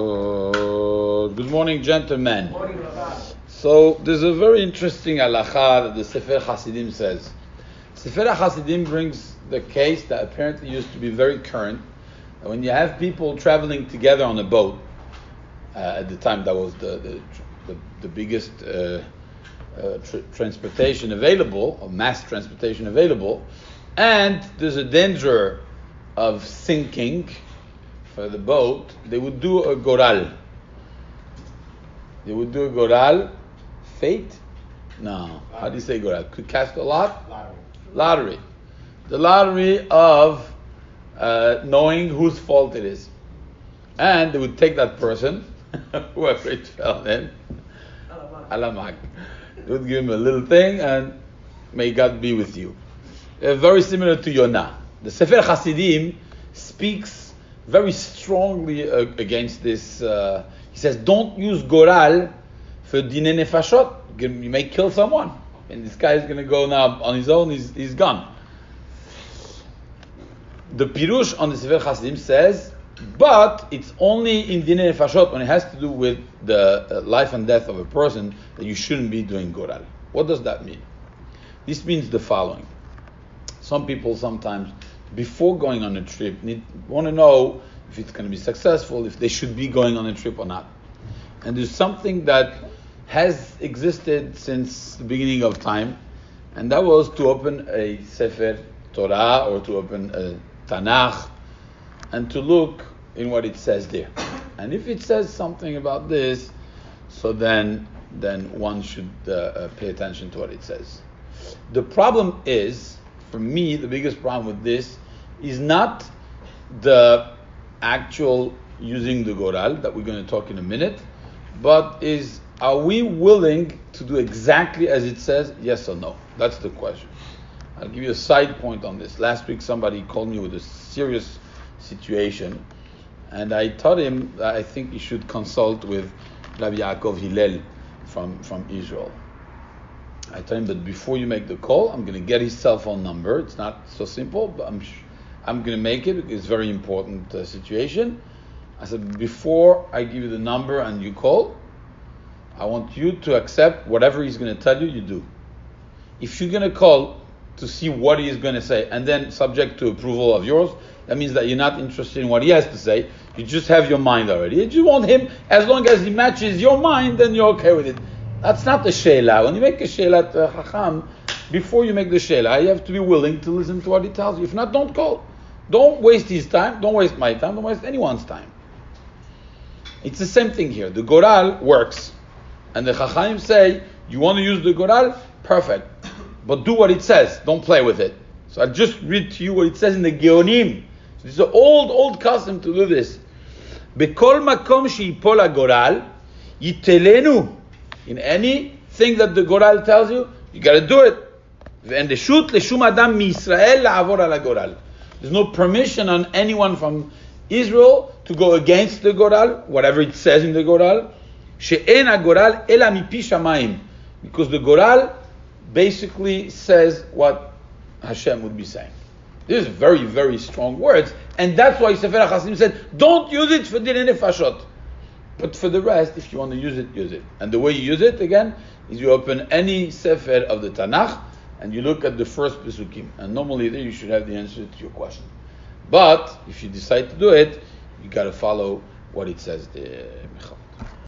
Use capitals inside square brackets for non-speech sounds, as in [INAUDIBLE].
Uh, good morning, gentlemen. So there's a very interesting halacha that the Sefer Hasidim says. Sefer Hasidim brings the case that apparently used to be very current. When you have people traveling together on a boat, uh, at the time that was the the, the, the biggest uh, uh, tr- transportation available, or mass transportation available, and there's a danger of sinking the boat, they would do a goral. They would do a goral. Fate? No. How do you say goral? Could cast a lot? Lottery. Lottery. The lottery of uh, knowing whose fault it is. And they would take that person, [LAUGHS] whoever it fell in, alamak. They would give him a little thing and may God be with you. Uh, very similar to Yonah. The Sefer Hasidim speaks very strongly uh, against this. Uh, he says, don't use Goral for dine nefashot. You may kill someone. And this guy is going to go now on his own, he's, he's gone. The Pirush on the Sefer Hasidim says, but it's only in dine nefashot when it has to do with the uh, life and death of a person that you shouldn't be doing Goral. What does that mean? This means the following. Some people sometimes before going on a trip need, want to know if it's going to be successful, if they should be going on a trip or not. And there's something that has existed since the beginning of time, and that was to open a Sefer Torah or to open a Tanakh and to look in what it says there. And if it says something about this, so then then one should uh, uh, pay attention to what it says. The problem is, for me, the biggest problem with this is not the actual using the Goral that we're going to talk in a minute, but is are we willing to do exactly as it says, yes or no? That's the question. I'll give you a side point on this. Last week, somebody called me with a serious situation, and I told him that I think he should consult with Rabbi Yaakov Hillel from, from Israel. I told him that before you make the call, I'm going to get his cell phone number. It's not so simple, but I'm sh- I'm going to make it because it's very important uh, situation. I said, before I give you the number and you call, I want you to accept whatever he's going to tell you, you do. If you're going to call to see what he is going to say and then subject to approval of yours, that means that you're not interested in what he has to say. You just have your mind already. You just want him, as long as he matches your mind, then you're okay with it. That's not the she'elah. When you make a she'elah at Chacham, before you make the she'elah, you have to be willing to listen to what he tells you. If not, don't call. Don't waste his time. Don't waste my time. Don't waste anyone's time. It's the same thing here. The Goral works. And the Chacham say, you want to use the Goral? Perfect. But do what it says. Don't play with it. So I just read to you what it says in the Geonim. So it's an old, old custom to do this. Bekol makom shi pola goral, yitelenu in anything that the Goral tells you, you got to do it. And the shoot leshum adam miIsrael Goral. There's no permission on anyone from Israel to go against the Goral, whatever it says in the Goral. She'en Goral. Because the Goral basically says what Hashem would be saying. This is very, very strong words. And that's why Sefer Hasidim said, don't use it for dine nefashot. But for the rest, if you want to use it, use it. And the way you use it, again, is you open any Sefer of the Tanakh, and you look at the first Pesukim. And normally there you should have the answer to your question. But, if you decide to do it, you got to follow what it says there.